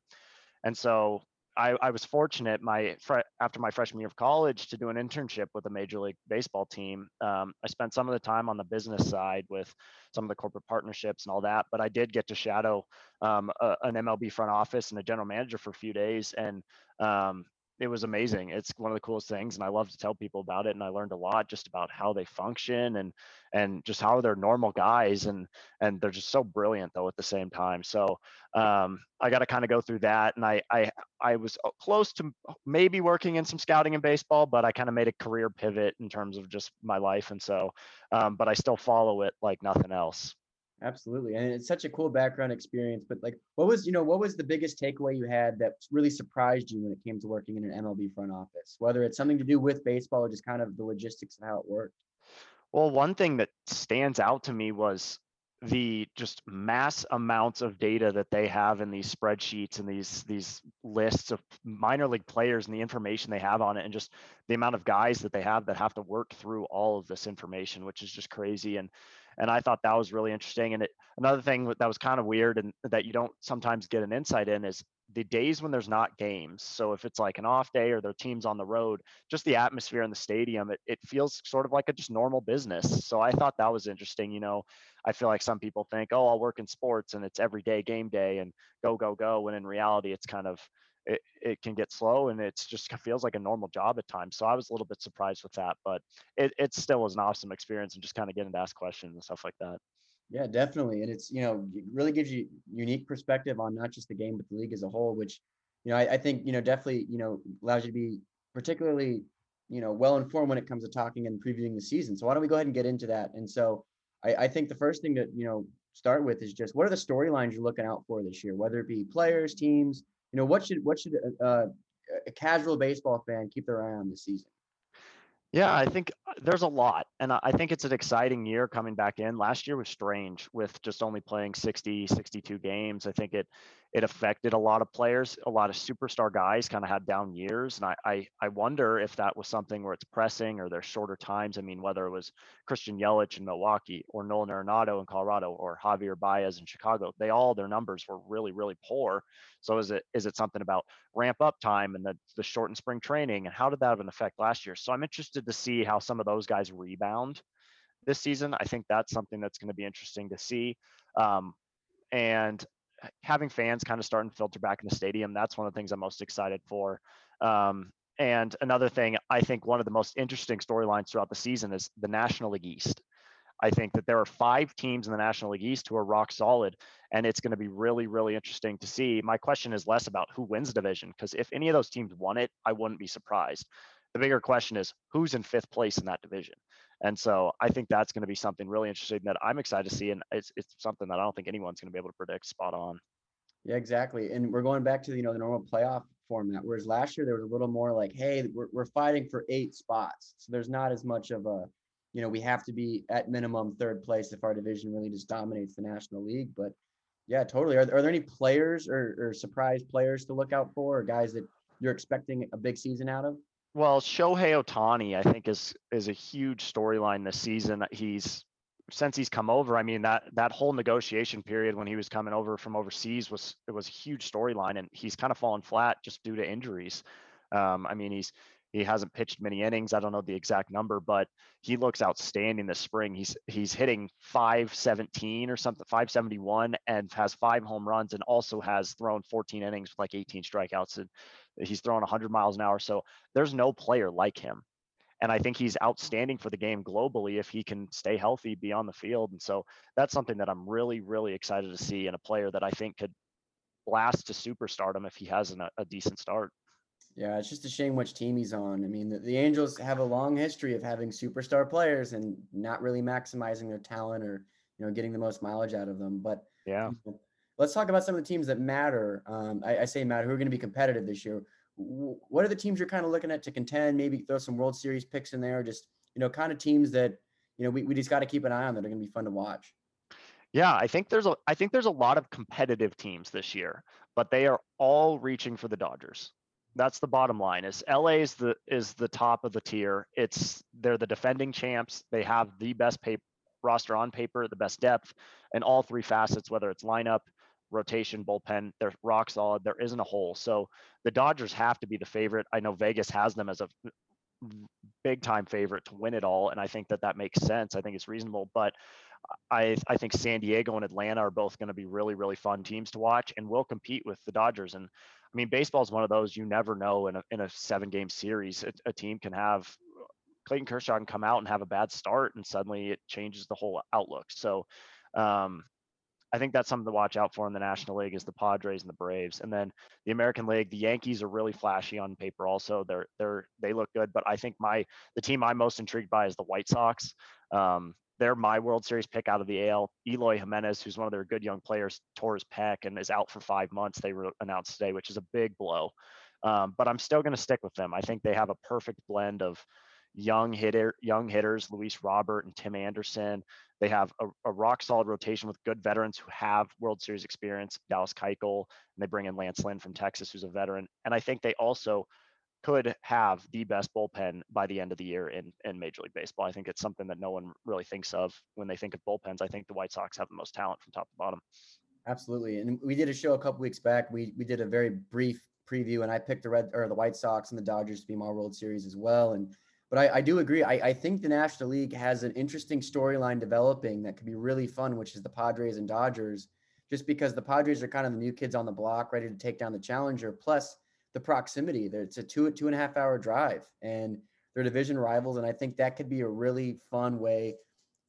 and so I, I was fortunate my fre- after my freshman year of college to do an internship with a major league baseball team. Um, I spent some of the time on the business side with some of the corporate partnerships and all that, but I did get to shadow um, a, an MLB front office and a general manager for a few days. And um, it was amazing. It's one of the coolest things, and I love to tell people about it. And I learned a lot just about how they function and and just how they're normal guys, and and they're just so brilliant though at the same time. So um, I got to kind of go through that, and I I I was uh, close to maybe working in some scouting in baseball, but I kind of made a career pivot in terms of just my life, and so um, but I still follow it like nothing else. Absolutely. And it's such a cool background experience. But like, what was, you know, what was the biggest takeaway you had that really surprised you when it came to working in an MLB front office, whether it's something to do with baseball or just kind of the logistics of how it worked? Well, one thing that stands out to me was the just mass amounts of data that they have in these spreadsheets and these these lists of minor league players and the information they have on it and just the amount of guys that they have that have to work through all of this information which is just crazy and and I thought that was really interesting. And it, another thing that was kind of weird and that you don't sometimes get an insight in is the days when there's not games. So if it's like an off day or their team's on the road, just the atmosphere in the stadium, it, it feels sort of like a just normal business. So I thought that was interesting. You know, I feel like some people think, oh, I'll work in sports and it's every day game day and go, go, go. When in reality, it's kind of it, it can get slow and it's just feels like a normal job at times. So I was a little bit surprised with that, but it, it still was an awesome experience and just kind of getting to ask questions and stuff like that. Yeah, definitely. And it's, you know, it really gives you unique perspective on not just the game, but the league as a whole, which, you know, I, I think, you know, definitely, you know, allows you to be particularly, you know, well informed when it comes to talking and previewing the season. So why don't we go ahead and get into that? And so I, I think the first thing to, you know, start with is just what are the storylines you're looking out for this year, whether it be players, teams, you know, what should what should a, uh, a casual baseball fan keep their eye on this season? Yeah, I think uh, there's a lot. And I think it's an exciting year coming back in. Last year was strange with just only playing 60, 62 games. I think it it affected a lot of players. A lot of superstar guys kind of had down years. And I, I I wonder if that was something where it's pressing or there's shorter times. I mean, whether it was Christian Yelich in Milwaukee or Nolan Arenado in Colorado or Javier Baez in Chicago, they all their numbers were really, really poor. So is it is it something about ramp up time and the, the shortened spring training? And how did that have an effect last year? So I'm interested to see how some of those guys rebound this season. I think that's something that's going to be interesting to see. Um, and having fans kind of starting to filter back in the stadium, that's one of the things I'm most excited for. Um, and another thing, I think one of the most interesting storylines throughout the season is the National League East. I think that there are five teams in the National League East who are rock solid, and it's going to be really, really interesting to see. My question is less about who wins the division, because if any of those teams won it, I wouldn't be surprised. The bigger question is who's in fifth place in that division. And so I think that's going to be something really interesting that I'm excited to see. And it's, it's something that I don't think anyone's going to be able to predict spot on. Yeah, exactly. And we're going back to, you know, the normal playoff format. Whereas last year there was a little more like, hey, we're, we're fighting for eight spots. So there's not as much of a, you know, we have to be at minimum third place if our division really just dominates the National League. But yeah, totally. Are, are there any players or, or surprise players to look out for or guys that you're expecting a big season out of? Well, Shohei Ohtani, I think is is a huge storyline this season. He's since he's come over. I mean that that whole negotiation period when he was coming over from overseas was it was a huge storyline, and he's kind of fallen flat just due to injuries. Um, I mean he's he hasn't pitched many innings. I don't know the exact number, but he looks outstanding this spring. He's he's hitting 517 or something, 571, and has five home runs, and also has thrown 14 innings with like 18 strikeouts. And He's throwing 100 miles an hour. So there's no player like him. And I think he's outstanding for the game globally if he can stay healthy, be on the field. And so that's something that I'm really, really excited to see in a player that I think could blast to superstardom if he has an, a decent start. Yeah, it's just a shame which team he's on. I mean, the, the, Angels have a long history of having superstar players and not really maximizing their talent or you know getting the most mileage out of them. But yeah, let's talk about some of the teams that matter. Um, I, I, say matter who are going to be competitive this year. What are the teams you're kind of looking at to contend? Maybe throw some World Series picks in there. Just you know, kind of teams that you know we, we just got to keep an eye on that are going to be fun to watch. Yeah, I think there's a I think there's a lot of competitive teams this year, but they are all reaching for the Dodgers. That's the bottom line. Is LA is the is the top of the tier. It's they're the defending champs. They have the best paper, roster on paper, the best depth, and all three facets, whether it's lineup, rotation, bullpen. They're rock solid. There isn't a hole. So the Dodgers have to be the favorite. I know Vegas has them as a big time favorite to win it all. And I think that that makes sense. I think it's reasonable. But I I think San Diego and Atlanta are both going to be really really fun teams to watch, and will compete with the Dodgers. And I mean, baseball is one of those you never know in a in a seven game series, a, a team can have Clayton Kershaw can come out and have a bad start, and suddenly it changes the whole outlook. So. Um, I think that's something to watch out for in the National League is the Padres and the Braves. And then the American League, the Yankees are really flashy on paper also. They're they're they look good, but I think my the team I'm most intrigued by is the White Sox. Um, they're my World Series pick out of the AL. Eloy Jimenez, who's one of their good young players, tore his pec and is out for five months. They re- announced today, which is a big blow. Um, but I'm still going to stick with them. I think they have a perfect blend of young hitter, young hitters, Luis Robert and Tim Anderson. They have a, a, rock solid rotation with good veterans who have World Series experience, Dallas Keuchel, and they bring in Lance Lynn from Texas, who's a veteran. And I think they also could have the best bullpen by the end of the year in, in Major League Baseball. I think it's something that no one really thinks of when they think of bullpens. I think the White Sox have the most talent from top to bottom. Absolutely. And we did a show a couple weeks back. We we did a very brief preview and I picked the red or the White Sox and the Dodgers to be my World Series as well. And but I, I do agree. I, I think the National League has an interesting storyline developing that could be really fun, which is the Padres and Dodgers, just because the Padres are kind of the new kids on the block, ready to take down the challenger. Plus the proximity. It's a two two and a half hour drive, and they're division rivals. And I think that could be a really fun way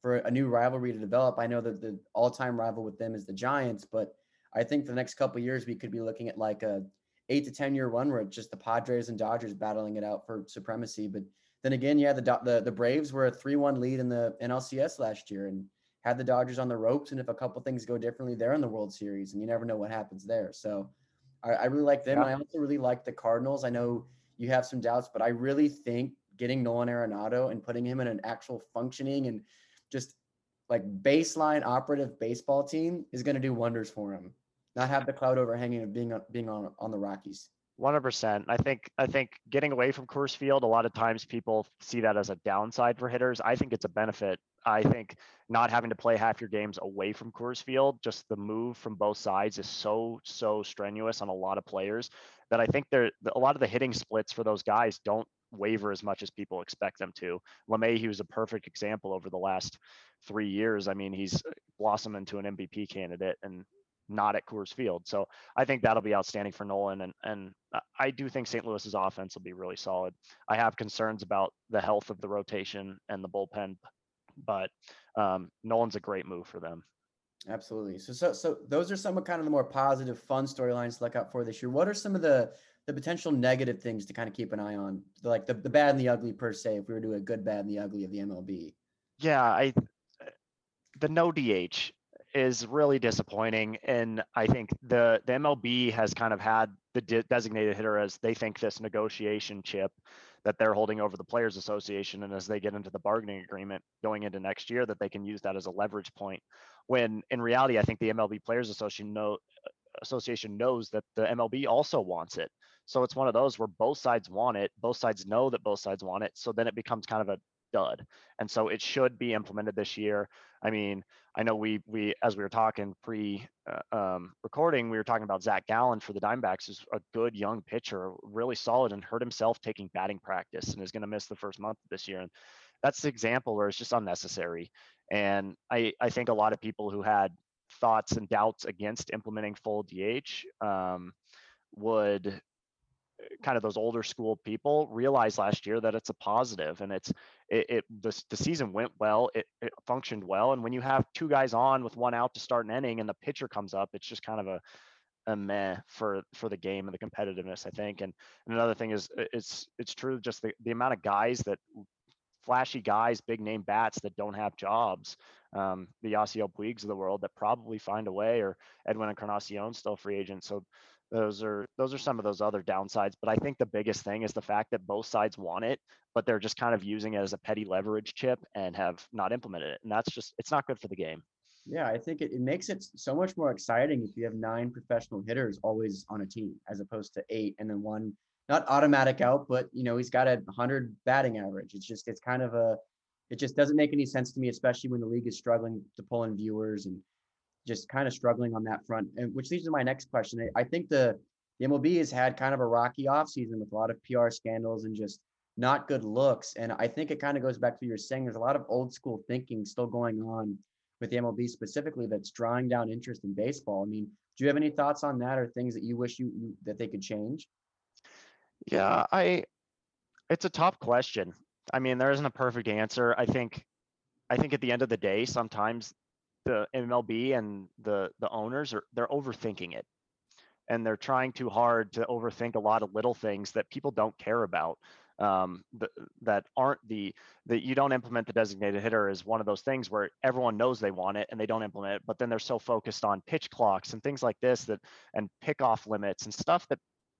for a new rivalry to develop. I know that the all time rival with them is the Giants, but I think for the next couple years we could be looking at like a eight to ten year run where it's just the Padres and Dodgers battling it out for supremacy. But then again, yeah, the the the Braves were a three one lead in the NLCS last year and had the Dodgers on the ropes. And if a couple things go differently, they're in the World Series, and you never know what happens there. So I, I really like them. Yeah. I also really like the Cardinals. I know you have some doubts, but I really think getting Nolan Arenado and putting him in an actual functioning and just like baseline operative baseball team is going to do wonders for him. Not have the cloud overhanging of being being on on the Rockies. One hundred percent. I think I think getting away from Coors Field, a lot of times people see that as a downside for hitters. I think it's a benefit. I think not having to play half your games away from Coors Field, just the move from both sides is so so strenuous on a lot of players that I think there a lot of the hitting splits for those guys don't waver as much as people expect them to. LeMahieu was a perfect example over the last three years. I mean, he's uh, blossomed into an MVP candidate, and not at Coors Field. So I think that'll be outstanding for Nolan. And, and I do think St. Louis's offense will be really solid. I have concerns about the health of the rotation and the bullpen, but um, Nolan's a great move for them. Absolutely. So, so, so those are some of kind of the more positive, fun storylines to look out for this year. What are some of the the potential negative things to kind of keep an eye on, like the, the bad and the ugly per se, if we were to do a good, bad, and the ugly of the MLB? Yeah, I the no DH is really disappointing. And I think the the MLB has kind of had the de- designated hitter as they think this negotiation chip that they're holding over the players association and as they get into the bargaining agreement going into next year that they can use that as a leverage point when in reality i think the mlb players association know association knows that the mlb also wants it so it's one of those where both sides want it both sides know that both sides want it so then it becomes kind of a dud. And so it should be implemented this year. I mean, I know we we as we were talking pre uh, um, recording, we were talking about Zach Gallen for the Diamondbacks is a good young pitcher, really solid, and hurt himself taking batting practice and is going to miss the first month this year. And that's the example where it's just unnecessary. And I I think a lot of people who had thoughts and doubts against implementing full DH um, would kind of those older school people realized last year that it's a positive and it's it, it the, the season went well it, it functioned well and when you have two guys on with one out to start an inning and the pitcher comes up it's just kind of a a meh for for the game and the competitiveness i think and, and another thing is it's it's true just the, the amount of guys that flashy guys big name bats that don't have jobs um, the Yasiel Puigs of the world that probably find a way or Edwin Encarnacion still free agent so those are those are some of those other downsides but i think the biggest thing is the fact that both sides want it but they're just kind of using it as a petty leverage chip and have not implemented it and that's just it's not good for the game. Yeah i think it, it makes it so much more exciting if you have nine professional hitters always on a team as opposed to eight and then one not automatic out but you know he's got a 100 batting average. It's just it's kind of a it just doesn't make any sense to me especially when the league is struggling to pull in viewers and just kind of struggling on that front. And which leads to my next question. Eh, I think the the MLB has had kind of a rocky offseason with a lot of PR scandals and just not good looks. And I think it kind of goes back to what you're saying. There's a lot of old school thinking still going on with the MLB specifically that's drawing down interest in baseball. I mean, do you have any thoughts on that or things that you wish you, you that they could change? Yeah, I, it's a tough question. I mean, there isn't a perfect answer. I think, I think at the end of the day, sometimes the MLB and the, the owners are, they're overthinking it. And they're trying too hard to overthink a lot of little things that people don't care about. Um, th- that aren't the, that you don't implement the designated hitter is one of those things where everyone knows they want it and they don't implement it, but then they're so focused on pitch clocks and things like this that, and pickoff limits and stuff that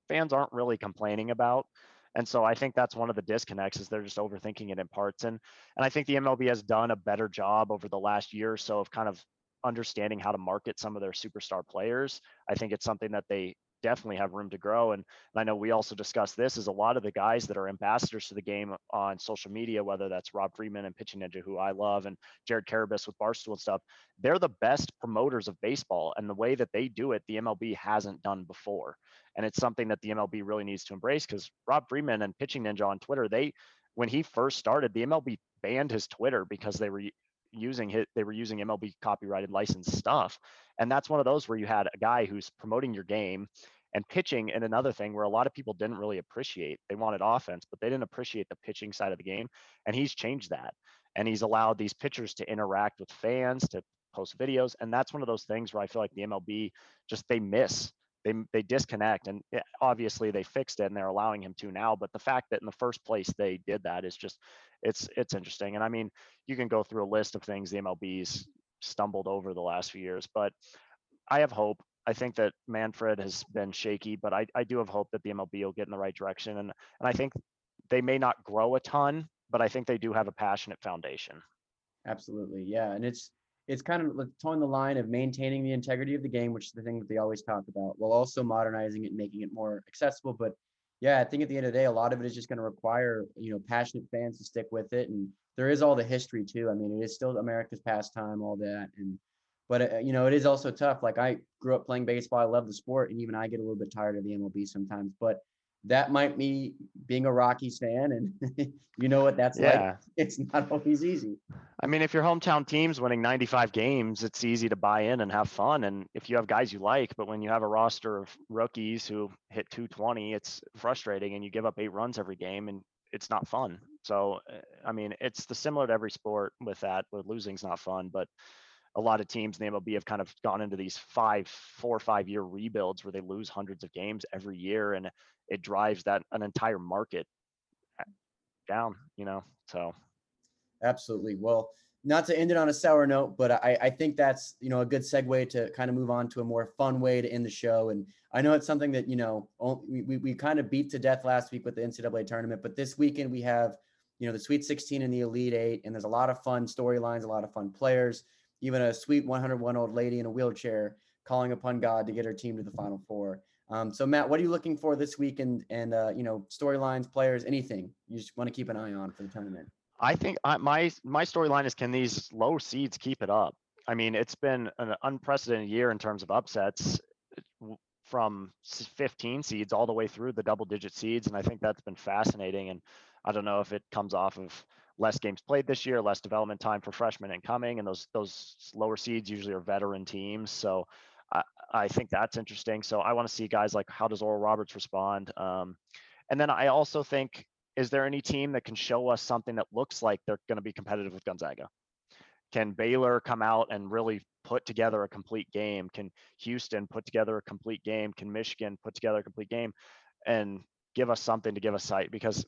fans aren't really complaining about. And so I think that's one of the disconnects is they're just overthinking it in parts. And and I think the MLB has done a better job over the last year or so of kind of understanding how to market some of their superstar players. I think it's something that they definitely have room to grow. And, and I know we also discussed this is a lot of the guys that are ambassadors to the game on social media, whether that's Rob Friedman and Pitching Ninja, who I love, and Jared Carrabis with Barstool and stuff, they're the best promoters of baseball. And the way that they do it, the MLB hasn't done before. And it's something that the MLB really needs to embrace because Rob Friedman and Pitching Ninja on Twitter, they when he first started, the MLB banned his Twitter because they were using hit they were using MLB copyrighted licensed stuff. And that's one of those where you had a guy who's promoting your game and pitching and another thing where a lot of people didn't really appreciate. They wanted offense, but they didn't appreciate the pitching side of the game. And he's changed that. And he's allowed these pitchers to interact with fans, to post videos. And that's one of those things where I feel like the MLB just they miss they they disconnect and eh, obviously they fixed it and they're allowing him to now but the fact that in the first place they did that is just it's it's interesting. And i mean you can go through a list of things the mlb's stumbled over the last few years but i have hope. I think that manfred has been shaky but i, I do have hope that the mlb will get in the right direction and and i think they may not grow a ton but i think they do have a passionate foundation. Absolutely yeah and it's it's kind of toeing the line of maintaining the integrity of the game, which is the thing that they always talk about, while also modernizing it and making it more accessible. But yeah, I think at the end of the day, a lot of it is just going to require you know passionate fans to stick with it, and there is all the history too. I mean, it is still America's pastime, all that, and but uh, you know it is also tough. Like I grew up playing baseball, I love the sport, and even I get a little bit tired of the MLB sometimes. But that might be being a Rockies fan, and you know what that's yeah. like. It's not always easy. I mean, if your hometown team's winning 95 games, it's easy to buy in and have fun. And if you have guys you like, but when you have a roster of rookies who hit 220, it's frustrating, and you give up eight runs every game, and it's not fun. So, eh, I mean, it's the similar to every sport with that. Where losing's not fun, but a lot of teams in the MLB have kind of gone into these five, four or five year rebuilds where they lose hundreds of games every year, and it drives that an entire market uh, down. You know, so absolutely. Well, not to end it on a sour note, but I, I think that's you know a good segue to kind of move on to a more fun way to end the show. And I know it's something that you know we, we kind of beat to death last week with the NCAA tournament, but this weekend we have you know the Sweet 16 and the Elite Eight, and there's a lot of fun storylines, a lot of fun players even a sweet 101 old lady in a wheelchair calling upon God to get her team to the Final Four. Um, so Matt, what are you looking for this week and and uh, you know storylines, players, anything you just want to keep an eye on for the tournament? I think I, my my storyline is can these low seeds keep it up? I mean, it's been an unprecedented year in terms of upsets from 15 seeds all the way through the double digit seeds, and I think that's been fascinating. And I don't know if it comes off of less games played this year, less development time for freshmen incoming, and those those lower seeds usually are veteran teams. So I, I think that's interesting. So I want to see guys like how does Oral Roberts respond, um, and then I also think is there any team that can show us something that looks like they're going to be competitive with Gonzaga? Can Baylor come out and really put together a complete game? Can Houston put together a complete game? Can Michigan put together a complete game? And give us something to give us sight because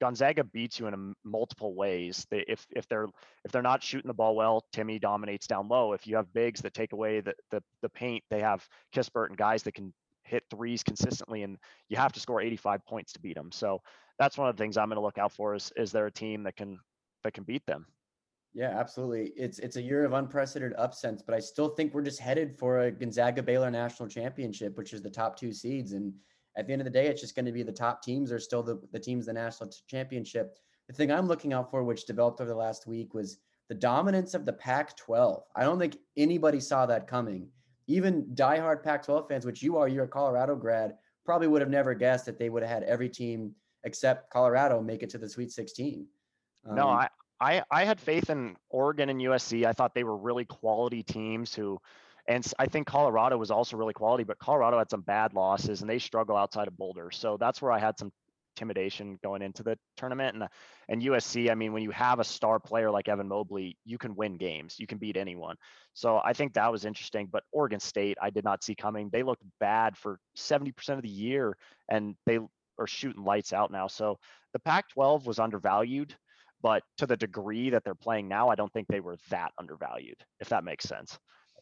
Gonzaga beats you in multiple ways. They, if if they're if they're not shooting the ball well, Timme dominates down low. If you have bigs that take away the the, the paint, they have Kispert and guys that can hit threes consistently, and you have to score 85 points to beat them. So that's one of the things I'm going to look out for. Is is there a team that can that can beat them? Yeah, absolutely. It's it's a year of unprecedented upsets, but I still think we're just headed for a Gonzaga Baylor national championship, which is the top two seeds and at the end of the day, it's just going to be the top teams are still the, the teams the national championship. The thing I'm looking out for, which developed over the last week, was the dominance of the Pac 12. I don't think anybody saw that coming. Even diehard Pac 12 fans, which you are, you're a Colorado grad, probably would have never guessed that they would have had every team except Colorado make it to the Sweet 16. Um, no, I, I, I had faith in Oregon and USC. I thought they were really quality teams who, and I think Colorado was also really quality, but Colorado had some bad losses and they struggle outside of Boulder. So that's where I had some intimidation going into the tournament. And, uh, and USC, I mean, when you have a star player like Evan Mobley, you can win games, you can beat anyone. So I think that was interesting. But Oregon State, I did not see coming. They looked bad for 70% of the year and they are shooting lights out now. So the Pac 12 was undervalued but to the degree that they're playing now, I don't think they were that undervalued, if that makes sense.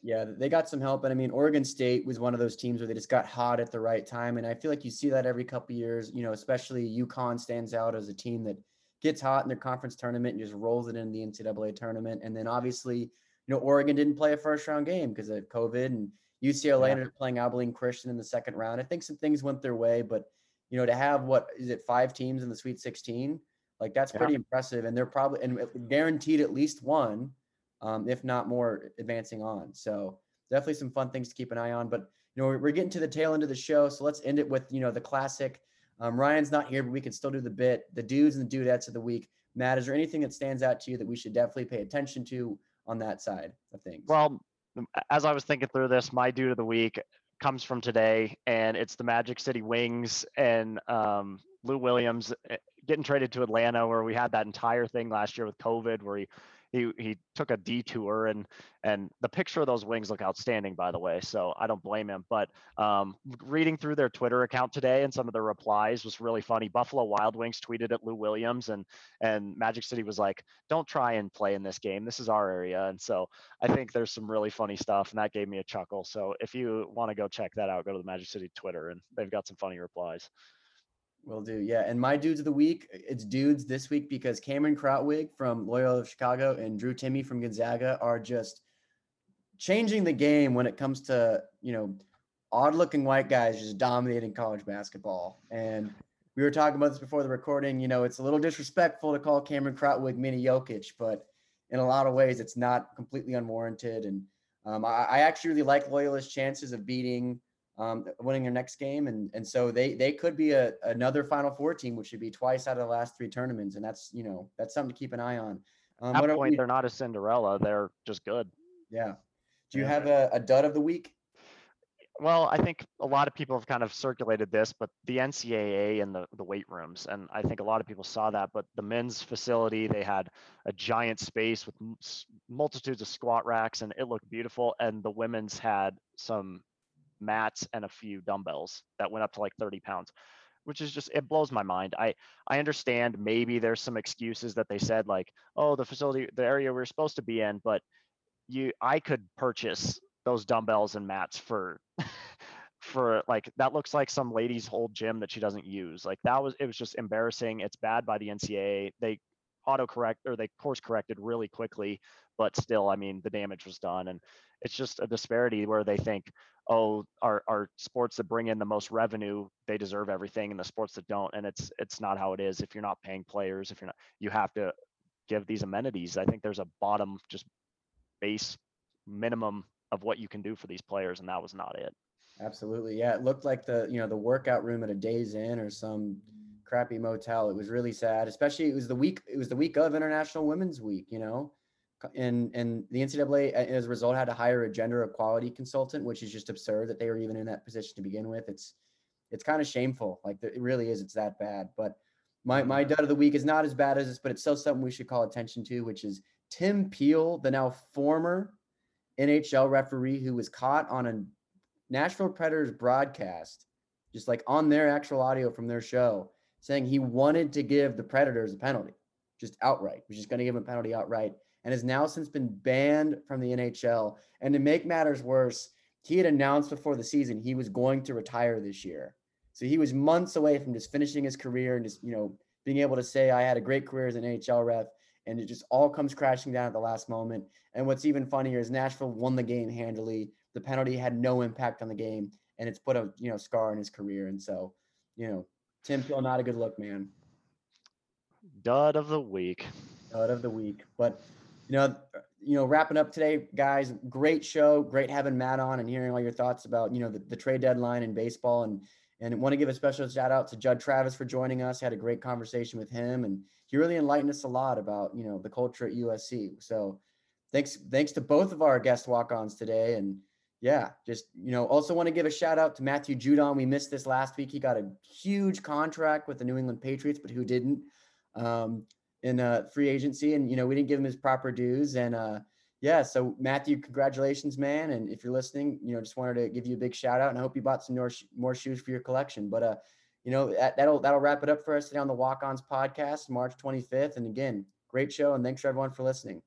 Yeah, they got some help, and I mean, Oregon State was one of those teams where they just got hot at the right time, and I feel like you see that every couple years. You know, especially UConn stands out as a team that gets hot in their conference tournament and just rolls it in the NCAA tournament. And then obviously, you know, Oregon didn't play a first round game because of COVID, and UCLA Yeah. ended up playing Abilene Christian in the second round. I think some things went their way, but you know, to have what is it five teams in the Sweet 16, like that's Yeah. pretty impressive, and they're probably and uh, guaranteed at least one um, if not more advancing on. So definitely some fun things to keep an eye on. But you know, we're, getting to the tail end of the show, so let's end it with you know the classic. Um, Ryan's not here, but we can still do the bit, the dudes and the dudettes of the week. Matt, is there anything that stands out to you that we should definitely pay attention to on that side of things? Well, as I was thinking through this, my dude of the week comes from today, and it's the Magic City Wings and um, Lou Williams eh, getting traded to Atlanta, where we had that entire thing last year with COVID, where he he he took a detour and and the picture of those wings look outstanding by the way so i don't blame him but um reading through their twitter account today and some of the replies was really funny. Buffalo wild wings tweeted at lou williams and and magic city was like don't try and play in this game this is our area and so i think there's some really funny stuff and that gave me a chuckle so if you want to go check that out go to the magic city twitter and they've got some funny replies Will do. Yeah. And my dudes of the week, it's dudes this week because Cameron Krutwig from Loyola of Chicago and Drew Timme from Gonzaga are just changing the game when it comes to, you know, odd looking white guys just dominating college basketball. And we were talking about this before the recording. You know, it's a little disrespectful to call Cameron Krutwig mini Jokic, but in a lot of ways, it's not completely unwarranted. And um, I, I actually really like Loyola's chances of beating um, winning their next game, and and so they they could be a another Final Four team, which would be twice out of the last three tournaments, and that's you know that's something to keep an eye on. Um, at what that point we- they're not a cinderella they're just good yeah. Do you Yeah. have a, a dud of the week? Well, I think a lot of people have kind of circulated this, but the NCAA and the, the weight rooms, and I think a lot of people saw that. But the men's facility, they had a giant space with multitudes of squat racks, and it looked beautiful. And the women's had some mats and a few dumbbells that went up to like 30 pounds, which is just it blows my mind. I I understand maybe there's some excuses that they said like, oh, the facility, the area we are supposed to be in, but you I could purchase those dumbbells and mats for for like that looks like some lady's old gym that she doesn't use. Like that was it was just embarrassing. It's bad by the NCAA. They autocorrect or they course corrected really quickly, but still, I mean, the damage was done. And it's just a disparity where they think, oh, our our sports that bring in the most revenue, they deserve everything, and the sports that don't. And it's it's not how it is. If you're not paying players, if you're not, you have to give these amenities. I think there's a bottom just base minimum of what you can do for these players, and that was not it. Absolutely. Yeah, it looked like the you know the workout room at a Days Inn or some crappy motel. It was really sad, especially it was the week it was the week of International Women's Week, you know. And and the NCAA uh, as a result had to hire a gender equality consultant, which is just absurd that they were even in that position to begin with. It's it's kind of shameful. Like it really is. It's that bad. But my my mm-hmm. dud of the week is not as bad as this, but it's still something we should call attention to, which is Tim Peel, the now former NHL referee who was caught on a Nashville Predators broadcast, just like on their actual audio from their show, saying he wanted to give the Predators a penalty, just outright, was just going to give him a penalty outright, and has now since been banned from the NHL. And to make matters worse, he had announced before the season he was going to retire this year. So he was months away from just finishing his career and just, you know, being able to say, I had a great career as an NHL ref. And it just all comes crashing down at the last moment. And what's even funnier is Nashville won the game handily. The penalty had no impact on the game, and it's put a you know scar in his career. And so, you know, Tim Peel, not a good look, man. Dud of the week. Dud of the week. But you know, you know, wrapping up today, guys, great show. Great having Matt on and hearing all your thoughts about, you know, the, the trade deadline in baseball. And, and want to give a special shout out to Jud Travis for joining us. Had a great conversation with him and he really enlightened us a lot about, you know, the culture at USC. So thanks, thanks to both of our guest walk-ons today. And yeah, just, you know, also want to give a shout out to Matthew Judon. We missed this last week. He got a huge contract with the New England Patriots, but who didn't? Um, in uh, free agency, and you know we didn't give him his proper dues. And uh, yeah, so Matthew, congratulations, man! And if you're listening, you know just wanted to give you a big shout out, and I hope you bought some more more shoes for your collection. But uh, you know that, that'll that'll wrap it up for us today on the Walk Ons podcast, March 25th. And again, great show, and thanks for everyone for listening.